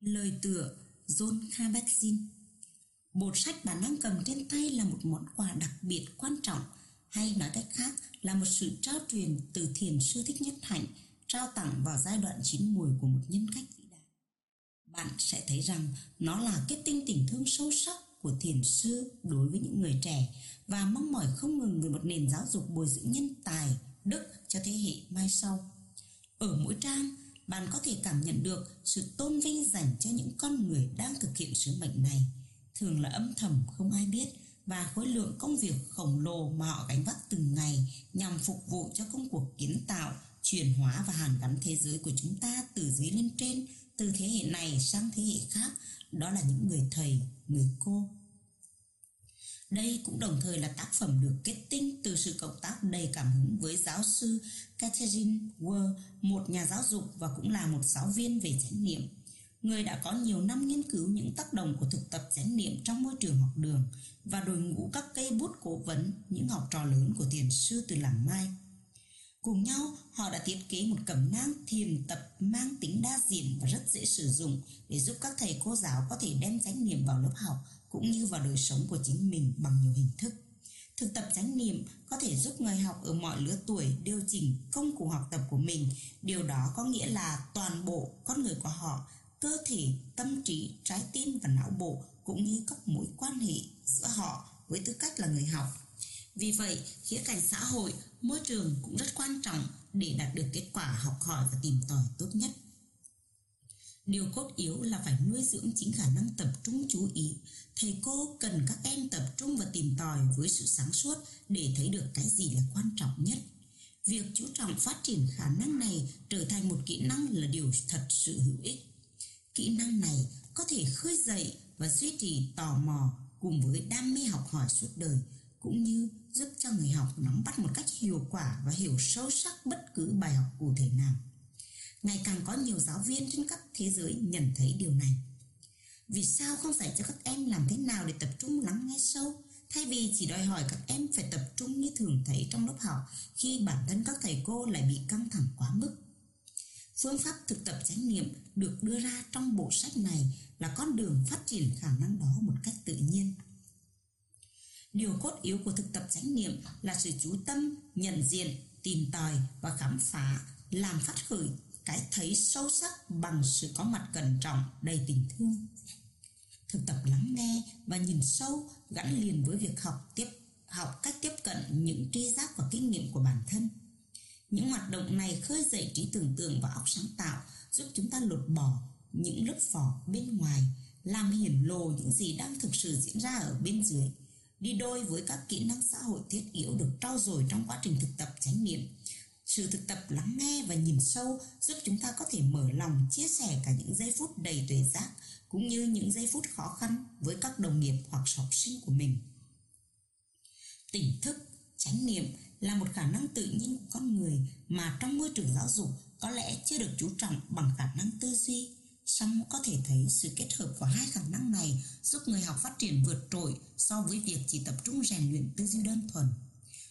Lời tựa John Kabat-Zinn Bột sách bạn đang cầm trên tay là một món quà đặc biệt quan trọng hay nói cách khác là một sự trao truyền từ thiền sư Thích Nhất Hạnh trao tặng vào giai đoạn chín mùi của một nhân cách vĩ đại. Bạn sẽ thấy rằng nó là kết tinh tình thương sâu sắc của thiền sư đối với những người trẻ và mong mỏi không ngừng về một nền giáo dục bồi dưỡng nhân tài, đức cho thế hệ mai sau. Ở mỗi trang, bạn có thể cảm nhận được sự tôn vinh dành cho những con người đang thực hiện sứ mệnh này. Thường là âm thầm không ai biết và khối lượng công việc khổng lồ mà họ gánh vác từng ngày nhằm phục vụ cho công cuộc kiến tạo, chuyển hóa và hàn gắn thế giới của chúng ta từ dưới lên trên, từ thế hệ này sang thế hệ khác. Đó là những người thầy, người cô, đây cũng đồng thời là tác phẩm được kết tinh từ sự cộng tác đầy cảm hứng với giáo sư Catherine Wall, một nhà giáo dục và cũng là một giáo viên về chánh niệm. Người đã có nhiều năm nghiên cứu những tác động của thực tập chánh niệm trong môi trường học đường và đội ngũ các cây bút cố vấn những học trò lớn của thiền sư từ làng Mai. Cùng nhau, họ đã thiết kế một cẩm nang thiền tập mang tính đa diện và rất dễ sử dụng để giúp các thầy cô giáo có thể đem chánh niệm vào lớp học cũng như vào đời sống của chính mình bằng nhiều hình thức. Thực tập chánh niệm có thể giúp người học ở mọi lứa tuổi điều chỉnh công cụ học tập của mình. Điều đó có nghĩa là toàn bộ con người của họ, cơ thể, tâm trí, trái tim và não bộ cũng như các mối quan hệ giữa họ với tư cách là người học. Vì vậy, khía cạnh xã hội, môi trường cũng rất quan trọng để đạt được kết quả học hỏi và tìm tòi tốt nhất. Điều cốt yếu là phải nuôi dưỡng chính khả năng tập trung chú ý. Thầy cô cần các em tập trung và tìm tòi với sự sáng suốt để thấy được cái gì là quan trọng nhất. Việc chú trọng phát triển khả năng này trở thành một kỹ năng là điều thật sự hữu ích. Kỹ năng này có thể khơi dậy và duy trì tò mò cùng với đam mê học hỏi suốt đời, cũng như giúp cho người học nắm bắt một cách hiệu quả và hiểu sâu sắc bất cứ bài học cụ thể nào. Ngày càng có nhiều giáo viên trên khắp thế giới nhận thấy điều này. Vì sao không dạy cho các em làm thế nào để tập trung lắng nghe sâu Thay vì chỉ đòi hỏi các em phải tập trung như thường thấy trong lớp học Khi bản thân các thầy cô lại bị căng thẳng quá mức Phương pháp thực tập chánh niệm được đưa ra trong bộ sách này là con đường phát triển khả năng đó một cách tự nhiên. Điều cốt yếu của thực tập chánh niệm là sự chú tâm, nhận diện, tìm tòi và khám phá, làm phát khởi cái thấy sâu sắc bằng sự có mặt cẩn trọng, đầy tình thương. Thực tập lắng nghe và nhìn sâu gắn liền với việc học tiếp, học cách tiếp cận những tri giác và kinh nghiệm của bản thân. Những hoạt động này khơi dậy trí tưởng tượng và óc sáng tạo, giúp chúng ta lột bỏ những lớp vỏ bên ngoài, làm hiển lộ những gì đang thực sự diễn ra ở bên dưới, đi đôi với các kỹ năng xã hội thiết yếu được trau dồi trong quá trình thực tập chánh niệm sự thực tập lắng nghe và nhìn sâu giúp chúng ta có thể mở lòng chia sẻ cả những giây phút đầy tuệ giác cũng như những giây phút khó khăn với các đồng nghiệp hoặc học sinh của mình. Tỉnh thức, chánh niệm là một khả năng tự nhiên của con người mà trong môi trường giáo dục có lẽ chưa được chú trọng bằng khả năng tư duy. Song có thể thấy sự kết hợp của hai khả năng này giúp người học phát triển vượt trội so với việc chỉ tập trung rèn luyện tư duy đơn thuần.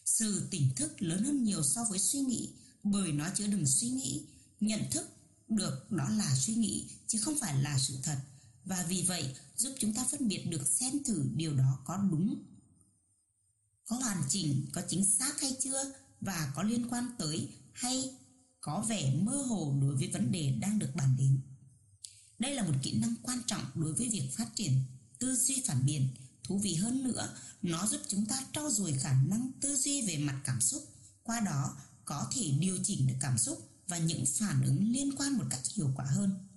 Sự tỉnh thức lớn hơn nhiều so với suy nghĩ, bởi nó chứa đựng suy nghĩ. Nhận thức được đó là suy nghĩ, chứ không phải là sự thật và vì vậy, giúp chúng ta phân biệt được xem thử điều đó có đúng, có hoàn chỉnh, có chính xác hay chưa, và có liên quan tới hay có vẻ mơ hồ đối với vấn đề đang được bàn đến đây là một kỹ năng quan trọng đối với việc phát triển tư duy phản biện thú vị hơn nữa nó giúp chúng ta trau dồi khả năng tư duy về mặt cảm xúc qua đó có thể điều chỉnh được cảm xúc và những phản ứng liên quan một cách hiệu quả hơn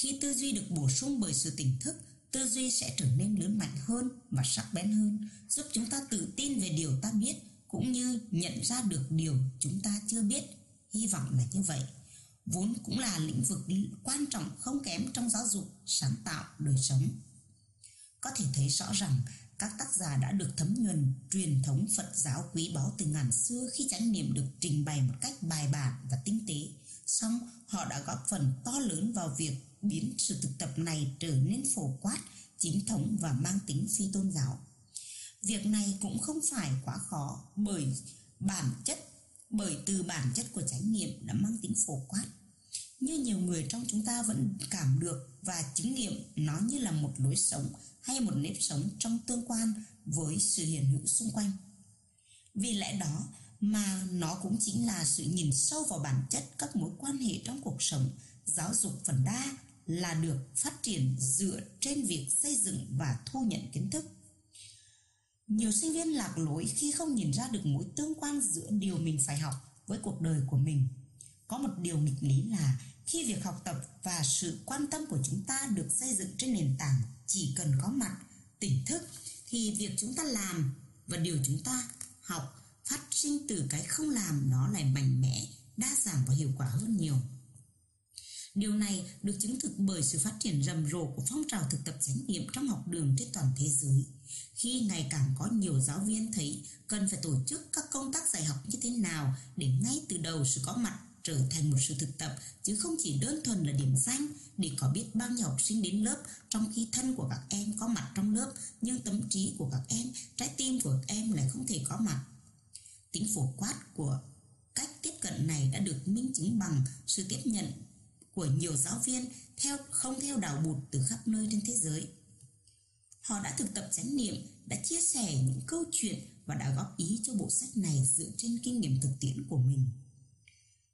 khi tư duy được bổ sung bởi sự tỉnh thức, tư duy sẽ trở nên lớn mạnh hơn và sắc bén hơn, giúp chúng ta tự tin về điều ta biết cũng như nhận ra được điều chúng ta chưa biết. Hy vọng là như vậy. Vốn cũng là lĩnh vực quan trọng không kém trong giáo dục, sáng tạo, đời sống. Có thể thấy rõ rằng các tác giả đã được thấm nhuần truyền thống Phật giáo quý báu từ ngàn xưa khi chánh niệm được trình bày một cách bài bản và tinh tế. Song họ đã góp phần to lớn vào việc biến sự thực tập này trở nên phổ quát, chính thống và mang tính phi tôn giáo. Việc này cũng không phải quá khó bởi bản chất bởi từ bản chất của chánh niệm đã mang tính phổ quát. Như nhiều người trong chúng ta vẫn cảm được và chứng nghiệm nó như là một lối sống hay một nếp sống trong tương quan với sự hiện hữu xung quanh. Vì lẽ đó mà nó cũng chính là sự nhìn sâu vào bản chất các mối quan hệ trong cuộc sống, giáo dục phần đa là được phát triển dựa trên việc xây dựng và thu nhận kiến thức. Nhiều sinh viên lạc lối khi không nhìn ra được mối tương quan giữa điều mình phải học với cuộc đời của mình. Có một điều nghịch lý là khi việc học tập và sự quan tâm của chúng ta được xây dựng trên nền tảng chỉ cần có mặt tỉnh thức thì việc chúng ta làm và điều chúng ta học phát sinh từ cái không làm nó lại mạnh mẽ, đa dạng và hiệu quả hơn nhiều. Điều này được chứng thực bởi sự phát triển rầm rộ của phong trào thực tập chánh niệm trong học đường trên toàn thế giới. Khi ngày càng có nhiều giáo viên thấy cần phải tổ chức các công tác dạy học như thế nào để ngay từ đầu sự có mặt trở thành một sự thực tập chứ không chỉ đơn thuần là điểm danh để có biết bao nhiêu học sinh đến lớp trong khi thân của các em có mặt trong lớp nhưng tâm trí của các em, trái tim của các em lại không thể có mặt. Tính phổ quát của cách tiếp cận này đã được minh chứng bằng sự tiếp nhận của nhiều giáo viên theo không theo đạo bụt từ khắp nơi trên thế giới. Họ đã thực tập chánh niệm, đã chia sẻ những câu chuyện và đã góp ý cho bộ sách này dựa trên kinh nghiệm thực tiễn của mình.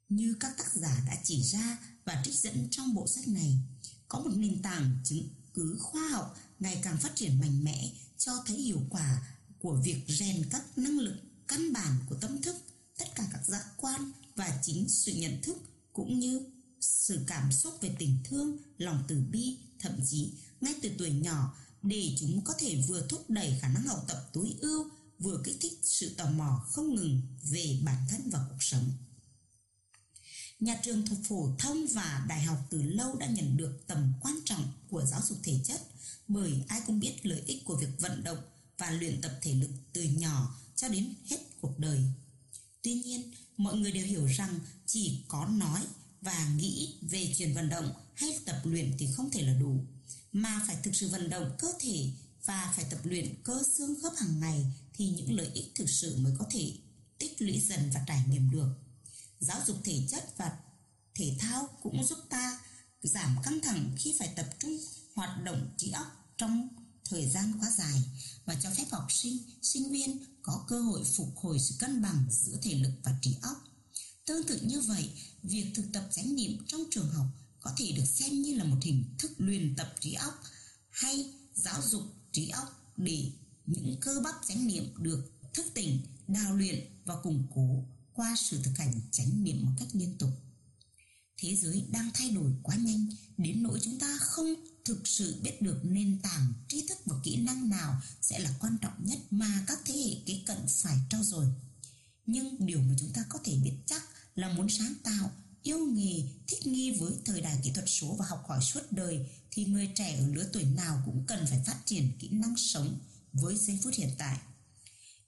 Như các tác giả đã chỉ ra và trích dẫn trong bộ sách này, có một nền tảng chứng cứ khoa học ngày càng phát triển mạnh mẽ cho thấy hiệu quả của việc rèn các năng lực căn bản của tâm thức, tất cả các giác quan và chính sự nhận thức cũng như sự cảm xúc về tình thương, lòng từ bi, thậm chí ngay từ tuổi nhỏ để chúng có thể vừa thúc đẩy khả năng học tập tối ưu, vừa kích thích sự tò mò không ngừng về bản thân và cuộc sống. Nhà trường thuộc phổ thông và đại học từ lâu đã nhận được tầm quan trọng của giáo dục thể chất bởi ai cũng biết lợi ích của việc vận động và luyện tập thể lực từ nhỏ cho đến hết cuộc đời. Tuy nhiên, mọi người đều hiểu rằng chỉ có nói và nghĩ về chuyện vận động hay tập luyện thì không thể là đủ, mà phải thực sự vận động cơ thể và phải tập luyện cơ xương khớp hàng ngày thì những lợi ích thực sự mới có thể tích lũy dần và trải nghiệm được. Giáo dục thể chất và thể thao cũng giúp ta giảm căng thẳng khi phải tập trung hoạt động trí óc trong thời gian quá dài và cho phép học sinh, sinh viên có cơ hội phục hồi sự cân bằng giữa thể lực và trí óc. Tương tự như vậy, việc thực tập chánh niệm trong trường học có thể được xem như là một hình thức luyện tập trí óc hay giáo dục trí óc để những cơ bắp chánh niệm được thức tỉnh, đào luyện và củng cố qua sự thực hành chánh niệm một cách liên tục. Thế giới đang thay đổi quá nhanh đến nỗi chúng ta không thực sự biết được nền tảng tri thức và kỹ năng nào sẽ là quan trọng nhất mà các thế hệ kế cận phải trau dồi. Nhưng điều mà chúng ta có thể biết chắc là muốn sáng tạo, yêu nghề, thích nghi với thời đại kỹ thuật số và học hỏi suốt đời thì người trẻ ở lứa tuổi nào cũng cần phải phát triển kỹ năng sống với giây phút hiện tại.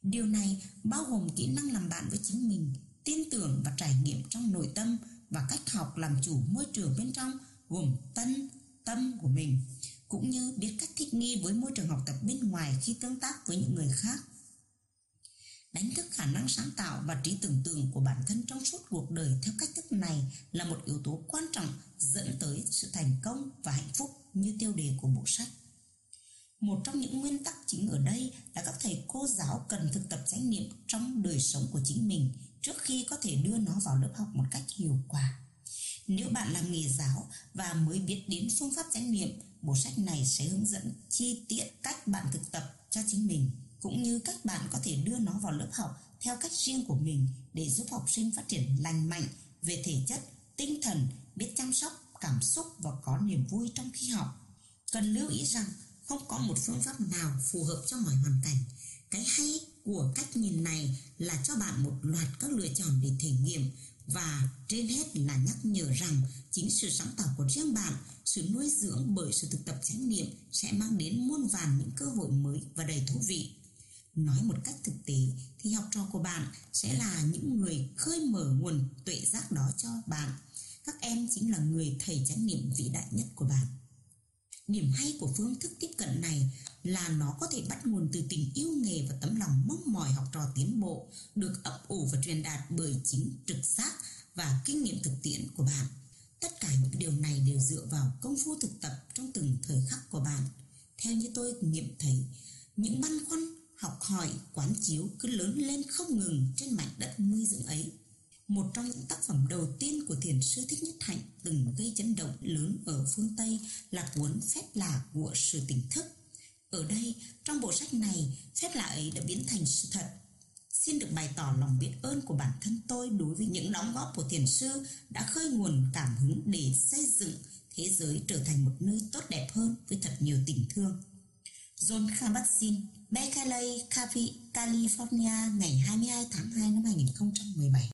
Điều này bao gồm kỹ năng làm bạn với chính mình, tin tưởng và trải nghiệm trong nội tâm và cách học làm chủ môi trường bên trong gồm tân, tâm của mình cũng như biết cách thích nghi với môi trường học tập bên ngoài khi tương tác với những người khác. Đánh thức khả năng sáng tạo và trí tưởng tượng của bản thân trong suốt cuộc đời theo cách thức này là một yếu tố quan trọng dẫn tới sự thành công và hạnh phúc như tiêu đề của bộ sách một trong những nguyên tắc chính ở đây là các thầy cô giáo cần thực tập chánh niệm trong đời sống của chính mình trước khi có thể đưa nó vào lớp học một cách hiệu quả nếu bạn làm nghề giáo và mới biết đến phương pháp chánh niệm, bộ sách này sẽ hướng dẫn chi tiết cách bạn thực tập cho chính mình, cũng như cách bạn có thể đưa nó vào lớp học theo cách riêng của mình để giúp học sinh phát triển lành mạnh về thể chất, tinh thần, biết chăm sóc, cảm xúc và có niềm vui trong khi học. Cần lưu ý rằng không có một phương pháp nào phù hợp cho mọi hoàn cảnh. Của cách nhìn này là cho bạn một loạt các lựa chọn để thể nghiệm và trên hết là nhắc nhở rằng chính sự sáng tạo của riêng bạn, sự nuôi dưỡng bởi sự thực tập chánh niệm sẽ mang đến muôn vàn những cơ hội mới và đầy thú vị. Nói một cách thực tế thì học trò của bạn sẽ là những người khơi mở nguồn tuệ giác đó cho bạn. Các em chính là người thầy chánh niệm vĩ đại nhất của bạn. Điểm hay của phương thức tiếp cận này là nó có thể bắt nguồn từ tình yêu nghề và tấm lòng mong mỏi học trò tiến bộ, được ấp ủ và truyền đạt bởi chính trực giác và kinh nghiệm thực tiễn của bạn. Tất cả những điều này đều dựa vào công phu thực tập trong từng thời khắc của bạn. Theo như tôi nghiệm thấy, những băn khoăn, học hỏi, quán chiếu cứ lớn lên không ngừng trên mảnh đất nuôi dưỡng ấy. Một trong những tác phẩm đầu tiên của thiền sư Thích Nhất Hạnh từng gây chấn động lớn ở phương Tây là cuốn Phép lạ của sự tỉnh thức. Ở đây, trong bộ sách này, phép lạ ấy đã biến thành sự thật. Xin được bày tỏ lòng biết ơn của bản thân tôi đối với những đóng góp của thiền sư đã khơi nguồn cảm hứng để xây dựng thế giới trở thành một nơi tốt đẹp hơn với thật nhiều tình thương. John Kabat-Zinn, Berkeley, California ngày 22 tháng 2 năm 2017